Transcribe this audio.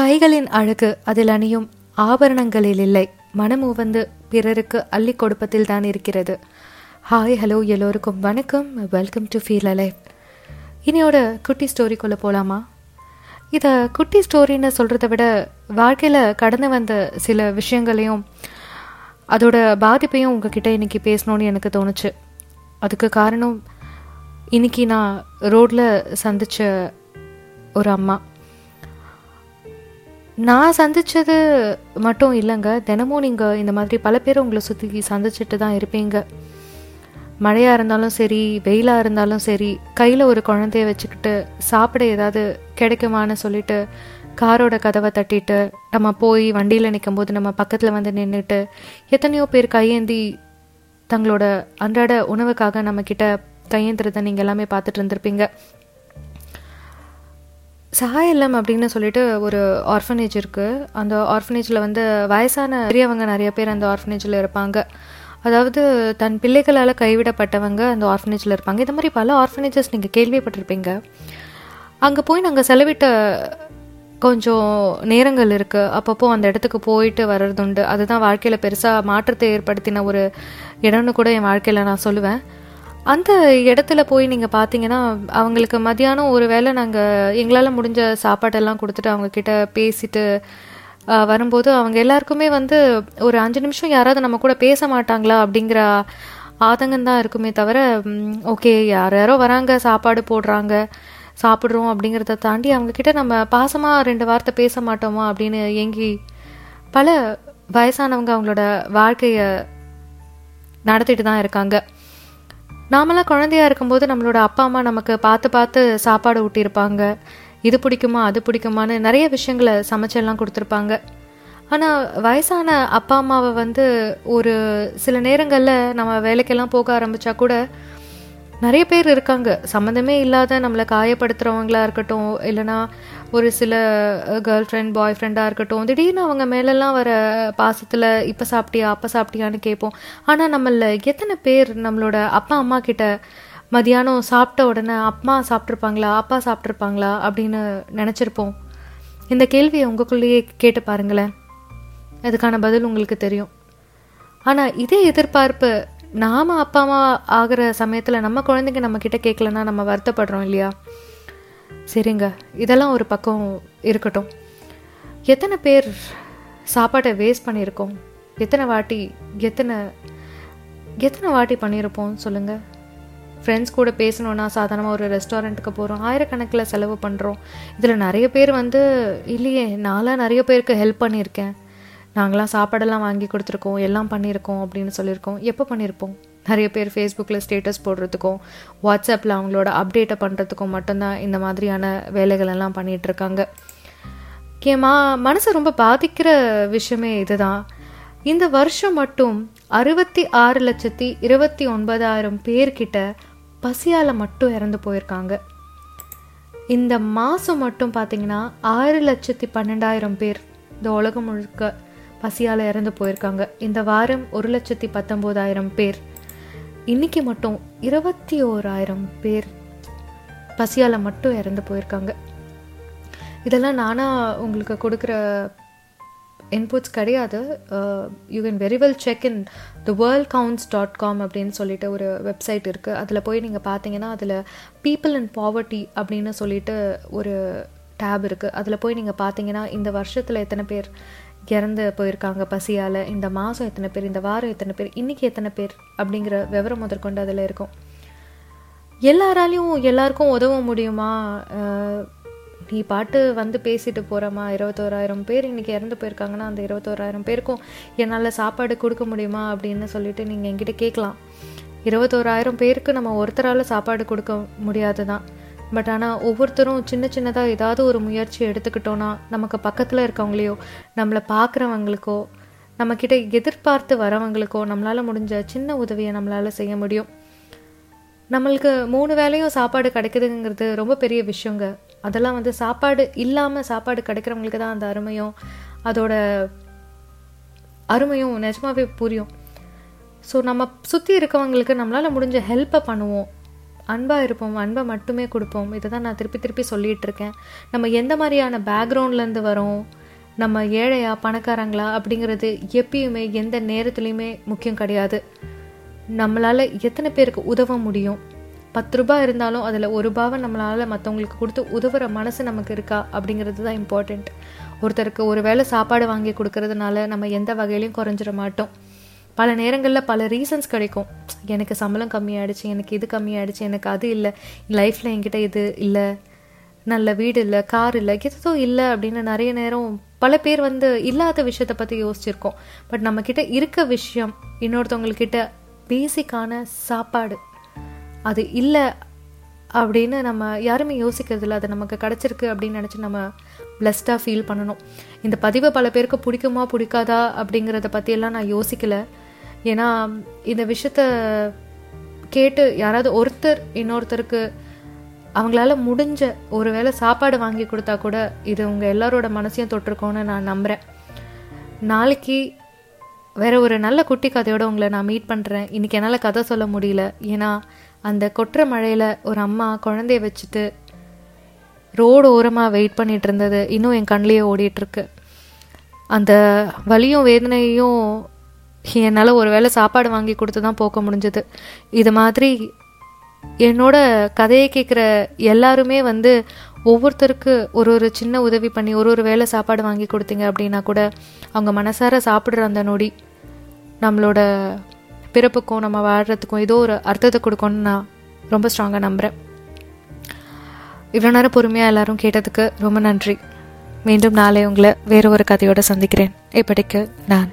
கைகளின் அழகு அதில் அணியும் ஆபரணங்களில் இல்லை. மனம் உவந்து பிறருக்கு அள்ளி கொடுப்பதில் தான் இருக்கிறது. ஹாய் ஹலோ எல்லோருக்கும் வணக்கம். வெல்கம் டு ஃபீல் அலைவ் இனியோட குட்டி ஸ்டோரிக்குள்ளே போகலாமா இதை குட்டி ஸ்டோரின்னு சொல்கிறத விட வாழ்க்கையில் கடந்து வந்த சில விஷயங்களையும் அதோட பாதிப்பையும் உங்ககிட்ட இன்னைக்கு பேசணும்னு எனக்கு தோணுச்சு. அதுக்கு காரணம் இன்னைக்கு நான் ரோட்டில் சந்தித்த ஒரு அம்மா. நான் சந்தித்தது மட்டும் இல்லைங்க. தினமும் நீங்கள் இந்த மாதிரி பல பேர் உங்களை சுற்றி சந்திச்சுட்டு தான் இருப்பீங்க. மழையாக இருந்தாலும் சரி வெயிலாக இருந்தாலும் சரி கையில் ஒரு குழந்தைய வச்சுக்கிட்டு சாப்பிட ஏதாவது கிடைக்குமான்னு சொல்லிட்டு காரோட கதவை தட்டிட்டு நம்ம போய் வண்டியில் நிற்கும் போது நம்ம பக்கத்தில் வந்து நின்றுட்டு எத்தனையோ பேர் கையேந்தி தங்களோட அன்றாட உணவுக்காக நம்மக்கிட்ட கையேந்துறதை நீங்கள் எல்லாமே பார்த்துட்டு இருந்திருப்பீங்க. சகாய இல்லம் அப்படின்னு சொல்லிட்டு ஒரு ஆர்ஃபனேஜ் இருக்குது அந்த ஆர்ஃபனேஜில் வந்து வயசான பெரியவங்க நிறைய பேர் அந்த ஆர்ஃபனேஜில் இருப்பாங்க. அதாவது தன் பிள்ளைகளால் கைவிடப்பட்டவங்க அந்த ஆர்ஃபனேஜில் இருப்பாங்க. இந்த மாதிரி பல ஆர்ஃபனேஜஸ் நீங்கள் கேள்விப்பட்டிருப்பீங்க. அங்கே போய் நாங்கள் செலவிட்ட கொஞ்சம் நேரங்கள் இருக்குது அப்பப்போ அந்த இடத்துக்கு போயிட்டு வர்றதுண்டு. அதுதான் வாழ்க்கையில் பெருசாக மாற்றத்தை ஏற்படுத்தின ஒரு இடம்னு கூட என் வாழ்க்கையில் நான் சொல்லுவேன். அந்த இடத்துல போய் நீங்கள் பார்த்தீங்கன்னா அவங்களுக்கு மதியானம் ஒரு வேளை நாங்கள் எங்களால் முடிஞ்ச சாப்பாடெல்லாம் கொடுத்துட்டு அவங்கக்கிட்ட பேசிட்டு வரும்போது அவங்க எல்லாருக்குமே வந்து ஒரு அஞ்சு நிமிஷம் யாராவது நம்ம கூட பேச மாட்டாங்களா அப்படிங்கிற ஆதங்கம் தான் இருக்குமே தவிர ஓகே யார் யாரோ வராங்க சாப்பாடு போடுறாங்க சாப்பிட்றோம் அப்படிங்கிறத தாண்டி அவங்கக்கிட்ட நம்ம பாசமாக ரெண்டு வார்த்தை பேச மாட்டோமா அப்படின்னு ஏங்கி பல வயசானவங்க அவங்களோட வாழ்க்கையை நடத்திட்டு தான் இருக்காங்க. நாமெல்லாம் குழந்தையா இருக்கும்போது நம்மளோட அப்பா அம்மா நமக்கு பார்த்து பார்த்து சாப்பாடு ஊட்டியிருப்பாங்க. இது பிடிக்குமா அது பிடிக்குமான்னு நிறைய விஷயங்களை சமைச்செல்லாம் கொடுத்துருப்பாங்க. ஆனால் வயசான அப்பா அம்மாவை வந்து ஒரு சில நேரங்களில் நம்ம வேலைக்கெல்லாம் போக ஆரம்பித்தா கூட நிறைய பேர் இருக்காங்க. சம்மந்தமே இல்லாத நம்மளை காயப்படுத்துகிறவங்களா இருக்கட்டும் இல்லைனா ஒரு சில கேர்ள் ஃப்ரெண்ட் பாய் ஃப்ரெண்டாக இருக்கட்டும் திடீர்னு அவங்க மேலெல்லாம் வர பாசத்தில் இப்போ சாப்பிட்டியா அப்போ சாப்பிட்டியான்னு கேட்போம். ஆனால் நம்மள எத்தனை பேர் நம்மளோட அப்பா அம்மா கிட்ட மதியானம் சாப்பிட்ட உடனே அம்மா சாப்பிட்ருப்பாங்களா அப்பா சாப்பிட்ருப்பாங்களா அப்படின்னு நினச்சிருப்போம். இந்த கேள்வியை உங்களுக்குள்ளேயே கேட்டு பாருங்களேன். அதுக்கான பதில் உங்களுக்கு தெரியும். ஆனால் இதே எதிர்பார்ப்பு நாம் அப்பா அம்மா ஆகிற சமயத்தில் நம்ம குழந்தைங்க நம்மக்கிட்ட கேட்கலன்னா நம்ம வருத்தப்படுறோம் இல்லையா? சரிங்க. இதெல்லாம் ஒரு பக்கம் இருக்கட்டும். எத்தனை பேர் சாப்பாட்டை வேஸ்ட் பண்ணியிருக்கோம்? எத்தனை வாட்டி எத்தனை எத்தனை வாட்டி பண்ணியிருப்போம் சொல்லுங்கள் ஃப்ரெண்ட்ஸ் கூட பேசணுன்னா சாதாரணமாக ஒரு ரெஸ்டாரண்ட்டுக்கு போகிறோம் ஆயிரக்கணக்கில் செலவு பண்ணுறோம் இதில் நிறைய பேர் வந்து இல்லையே நான்லாம் நிறைய பேருக்கு ஹெல்ப் பண்ணியிருக்கேன். நாங்களாம் சாப்பாடெல்லாம் வாங்கி கொடுத்துருக்கோம் எல்லாம் பண்ணியிருக்கோம் அப்படின்னு சொல்லியிருக்கோம். எப்போ பண்ணியிருப்போம்? நிறைய பேர் ஃபேஸ்புக்கில் ஸ்டேட்டஸ் போடுறதுக்கும் வாட்ஸ்அப்பில் அவங்களோட அப்டேட்டை பண்ணுறதுக்கும் மட்டும்தான் இந்த மாதிரியான வேலைகளெல்லாம் பண்ணிகிட்ருக்காங்க. முக்கியமாக மனசை ரொம்ப பாதிக்கிற விஷயமே இதுதான். இந்த வருஷம் மட்டும் அறுபத்தி ஆறு லட்சத்தி இருபத்தி ஒன்பதாயிரம் பேர்கிட்ட பசியால் மட்டும் இறந்து போயிருக்காங்க. இந்த மாதம் மட்டும் பார்த்தீங்கன்னா ஆறு லட்சத்தி பன்னெண்டாயிரம் பேர் இந்த உலகம் முழுக்க பசியால் இறந்து போயிருக்காங்க. இந்த வாரம் ஒரு லட்சத்தி பத்தொம்போதாயிரம் பேர். இன்னைக்கு மட்டும் இருபத்தி ஓராயிரம் பேர் பசியால் மட்டும் இறந்து போயிருக்காங்க. இதெல்லாம் நானாக உங்களுக்கு கொடுக்குற இன்புட்ஸ் கிடையாது. You can very well check in the world counts dot com அப்படின்னு சொல்லிட்டு ஒரு வெப்சைட் இருக்குது அதில் போய் நீங்கள் பார்த்தீங்கன்னா அதில் பீப்புள் அண்ட் பாவர்ட்டி அப்படின்னு சொல்லிட்டு ஒரு டேப் இருக்குது அதில் போய் நீங்கள் பார்த்தீங்கன்னா இந்த வருஷத்தில் எத்தனை பேர் இறந்து போயிருக்காங்க பசியால். இந்த மாதம் எத்தனை பேர் இந்த வாரம் எத்தனை பேர் இன்றைக்கி எத்தனை பேர் அப்படிங்கிற விவரம் முதற்கொண்டு அதில் இருக்கும். எல்லாராலையும் எல்லாருக்கும் உதவ முடியுமா? நீ பாட்டு வந்து பேசிட்டு போகிறமா இருபத்தோராயிரம் பேர் இன்றைக்கி இறந்து போயிருக்காங்கன்னா அந்த இருபத்தோராயிரம் பேருக்கும் என்னால் சாப்பாடு கொடுக்க முடியுமா அப்படின்னு சொல்லிட்டு நீங்கள் என்கிட்ட கேட்கலாம். இருபத்தோராயிரம் பேருக்கு நம்ம ஒருத்தரால் சாப்பாடு கொடுக்க முடியாது தான் பட் ஆனால் ஒவ்வொருத்தரும் சின்ன சின்னதாக ஏதாவது ஒரு முயற்சி எடுத்துக்கிட்டோன்னா நமக்கு பக்கத்தில் இருக்கவங்களையோ நம்மளை பார்க்குறவங்களுக்கோ நம்மக்கிட்ட எதிர்பார்த்து வரவங்களுக்கோ நம்மளால் முடிஞ்ச சின்ன உதவியை நம்மளால் செய்ய முடியும். நம்மளுக்கு மூணு வேளையும் சாப்பாடு கிடைக்குதுங்கிறது ரொம்ப பெரிய விஷயங்க. அதெல்லாம் வந்து சாப்பாடு இல்லாமல் சாப்பாடு கிடைக்கிறவங்களுக்கு தான் அந்த அருமையும் அதோட அருமையும் நிஜமாவே புரியும். ஸோ நம்ம சுற்றி இருக்கவங்களுக்கு நம்மளால் முடிஞ்ச ஹெல்ப்பை பண்ணுவோம். அன்பாக இருப்போம் அன்பை மட்டுமே கொடுப்போம். இதை தான் நான் திருப்பி திருப்பி சொல்லிட்டு இருக்கேன் நம்ம எந்த மாதிரியான பேக்ரவுண்ட்லேருந்து வரோம்? நம்ம ஏழையா பணக்காரங்களா அப்படிங்கிறது எப்பயுமே எந்த நேரத்துலையுமே முக்கியம் கிடையாது. நம்மளால் எத்தனை பேருக்கு உதவ முடியும்? பத்து ரூபாய் இருந்தாலும் அதில் ஒரு ரூபாவை நம்மளால் மற்றவங்களுக்கு கொடுத்து உதவுற மனசு நமக்கு இருக்கா? அப்படிங்கிறது தான் இம்பார்ட்டண்ட் ஒருத்தருக்கு ஒரு வேளை சாப்பாடு வாங்கி கொடுக்கறதுனால நம்ம எந்த வகையிலையும் குறைஞ்சிட மாட்டோம். பல நேரங்களில் பல ரீசன்ஸ் கிடைக்கும். எனக்கு சம்பளம் கம்மியாயிடுச்சு எனக்கு இது கம்மியாகிடுச்சு எனக்கு அது இல்லை. லைஃப்பில் என்கிட்ட இது இல்லை. நல்ல வீடு இல்லை கார் இல்லை எதுவும் இல்லை அப்படின்னு நிறைய நேரம் பல பேர் வந்து இல்லாத விஷயத்தை பற்றி யோசிச்சிருக்கோம். பட் நம்மக்கிட்ட இருக்க விஷயம் இன்னொருத்தவங்கக்கிட்ட பேசிக்கான சாப்பாடு. அது இல்லை அப்படின்னு நம்ம யாருமே யோசிக்கிறது இல்லை. அது நமக்கு கிடச்சிருக்கு அப்படின்னு நினச்சி நம்ம பிளஸ்டாக ஃபீல் பண்ணணும். இந்த பதிவை பல பேருக்கு பிடிக்குமா பிடிக்காதா அப்படிங்கிறத பற்றியெல்லாம் நான் யோசிக்கலை. ஏன்னா இந்த விஷயத்த கேட்டு யாராவது ஒருத்தர் இன்னொருத்தருக்கு அவங்களால முடிஞ்ச ஒரு வேளை சாப்பாடு வாங்கி கொடுத்தா கூட இது உங்கள் எல்லாரோட மனசையும் தொட்டிருக்கோன்னு நான் நம்புகிறேன் நாளைக்கு வேற ஒரு நல்ல குட்டி கதையோட உங்களை நான் மீட் பண்ணுறேன் இன்றைக்கி என்னால் கதை சொல்ல முடியல. ஏன்னா அந்த கொற்ற மழையில் ஒரு அம்மா குழந்தைய வச்சுட்டு ரோடு ஓரமாக வெயிட் பண்ணிகிட்டு இருந்தது. இன்னும் என் கண்ணிலேயே ஓடிட்டுருக்கு அந்த வலியும் வேதனையும் என்னால் ஒரு வேளை சாப்பாடு வாங்கி கொடுத்து தான் போக்க முடிஞ்சது. இது மாதிரி என்னோட கதையை கேட்குற எல்லாருமே வந்து ஒவ்வொருத்தருக்கு ஒரு ஒரு சின்ன உதவி பண்ணி ஒரு ஒரு வேளை சாப்பாடு வாங்கி கொடுத்தீங்க அப்படின்னா கூட அவங்க மனசார சாப்பிட்ற அந்த நொடி நம்மளோட பிறப்புக்கும் நம்ம வாழ்கிறதுக்கும் ஏதோ ஒரு அர்த்தத்தை கொடுக்கும்னு நான் ரொம்ப ஸ்ட்ராங்காக நம்புகிறேன் இவ்வளோ நேரம் பொறுமையாக எல்லாரும் கேட்டதுக்கு ரொம்ப நன்றி. மீண்டும் நாளை உங்களை வேறு ஒரு கதையோடு சந்திக்கிறேன். இப்படிக்கு நான்